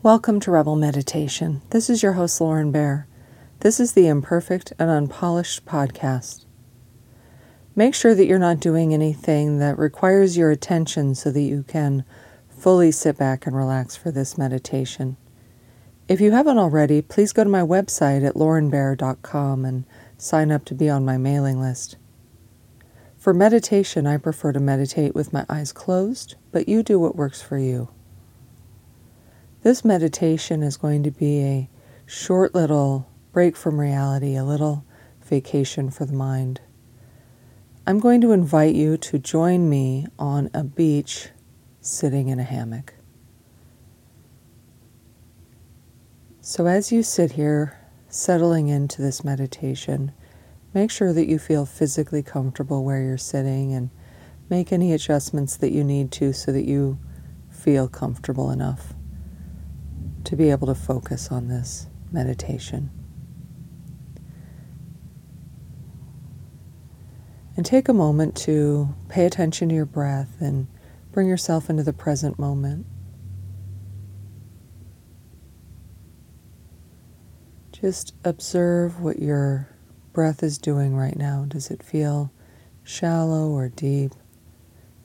Welcome to Rebel Meditation. This is your host, Lauren Bear. This is the Imperfect and Unpolished podcast. Make sure that you're not doing anything that requires your attention so that you can fully sit back and relax for this meditation. If you haven't already, please go to my website at laurenbear.com and sign up to be on my mailing list. For meditation, I prefer to meditate with my eyes closed, but you do what works for you. This meditation is going to be a short little break from reality, a little vacation for the mind. I'm going to invite you to join me on a beach sitting in a hammock. So, as you sit here, settling into this meditation, make sure that you feel physically comfortable where you're sitting and make any adjustments that you need to so that you feel comfortable enough to be able to focus on this meditation. And take a moment to pay attention to your breath and bring yourself into the present moment. Just observe what your breath is doing right now. Does it feel shallow or deep?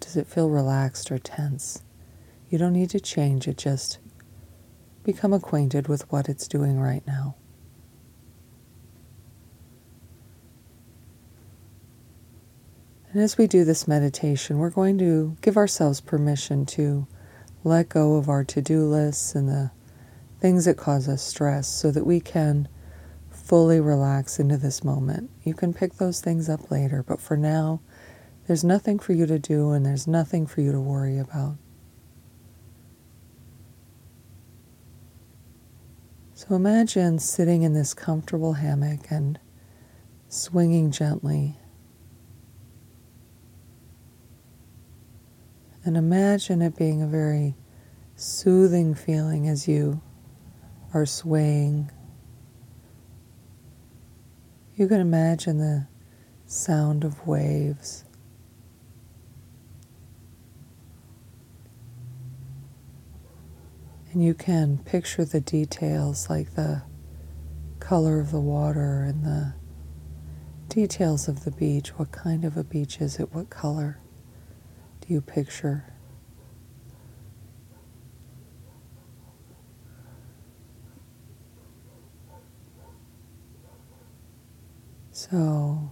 Does it feel relaxed or tense? You don't need to change it, just become acquainted with what it's doing right now. And as we do this meditation, we're going to give ourselves permission to let go of our to do lists and the things that cause us stress so that we can fully relax into this moment. You can pick those things up later, but for now, there's nothing for you to do and there's nothing for you to worry about. So imagine sitting in this comfortable hammock and swinging gently And imagine it being a very soothing feeling as you are swaying. You can imagine the sound of waves. And you can picture the details like the color of the water and the details of the beach. What kind of a beach is it? What color? do you picture? So,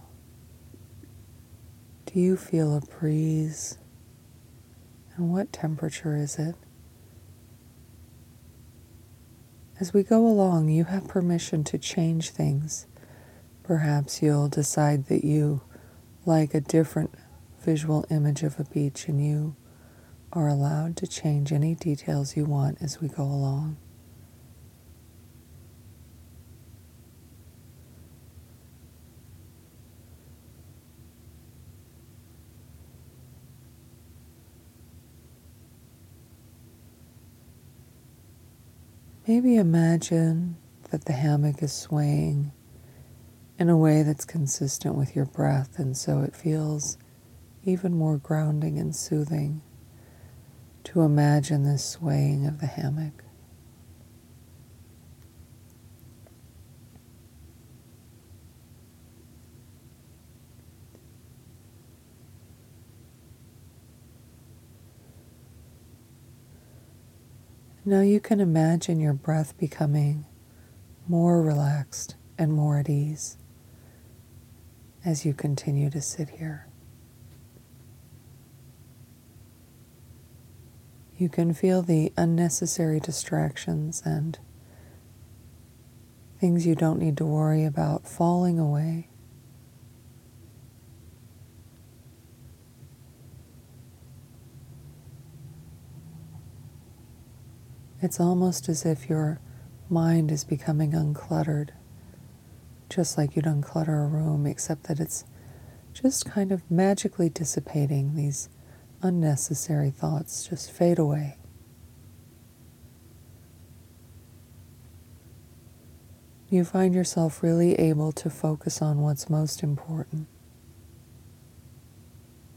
do you feel a breeze? And what temperature is it? As we go along, you have permission to change things. Perhaps you'll decide that you like a different visual image of a beach, and you are allowed to change any details you want as we go along. Maybe imagine that the hammock is swaying in a way that's consistent with your breath, and so it feels even more grounding and soothing to imagine this swaying of the hammock. Now you can imagine your breath becoming more relaxed and more at ease as you continue to sit here. You can feel the unnecessary distractions and things you don't need to worry about falling away. It's almost as if your mind is becoming uncluttered, just like you'd unclutter a room, except that it's just kind of magically dissipating these unnecessary thoughts just fade away. You find yourself really able to focus on what's most important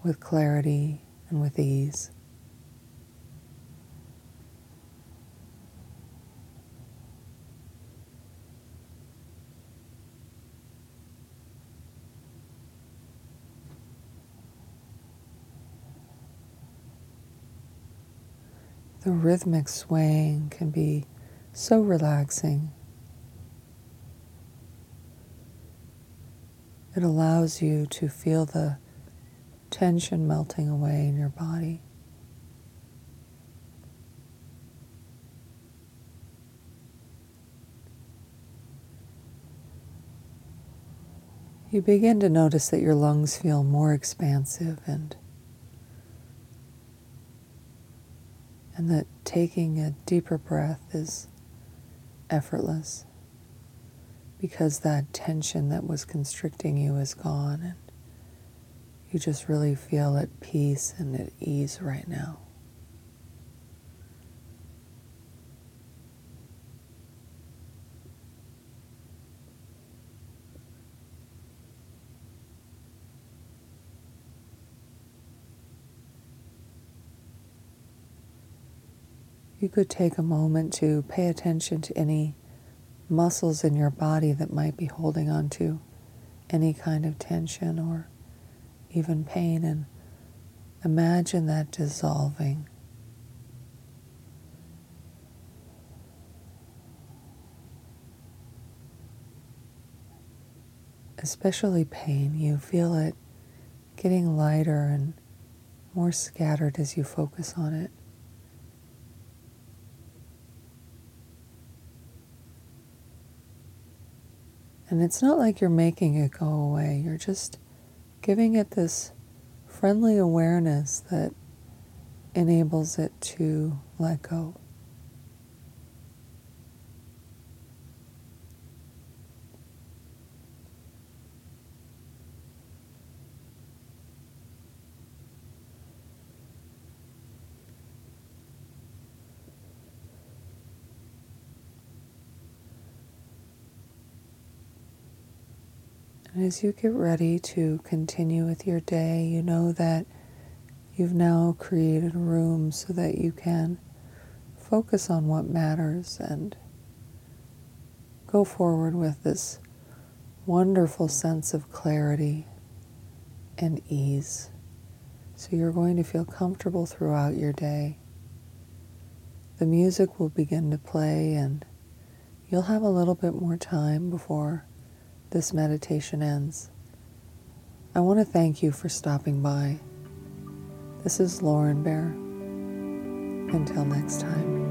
with clarity and with ease. The rhythmic swaying can be so relaxing. It allows you to feel the tension melting away in your body. You begin to notice that your lungs feel more expansive and and that taking a deeper breath is effortless because that tension that was constricting you is gone and you just really feel at peace and at ease right now. You could take a moment to pay attention to any muscles in your body that might be holding on to any kind of tension or even pain and imagine that dissolving. Especially pain, you feel it getting lighter and more scattered as you focus on it. And it's not like you're making it go away, you're just giving it this friendly awareness that enables it to let go. And as you get ready to continue with your day, you know that you've now created a room so that you can focus on what matters and go forward with this wonderful sense of clarity and ease. So you're going to feel comfortable throughout your day. The music will begin to play, and you'll have a little bit more time before this meditation ends. I want to thank you for stopping by. This is Lauren Bear. Until next time.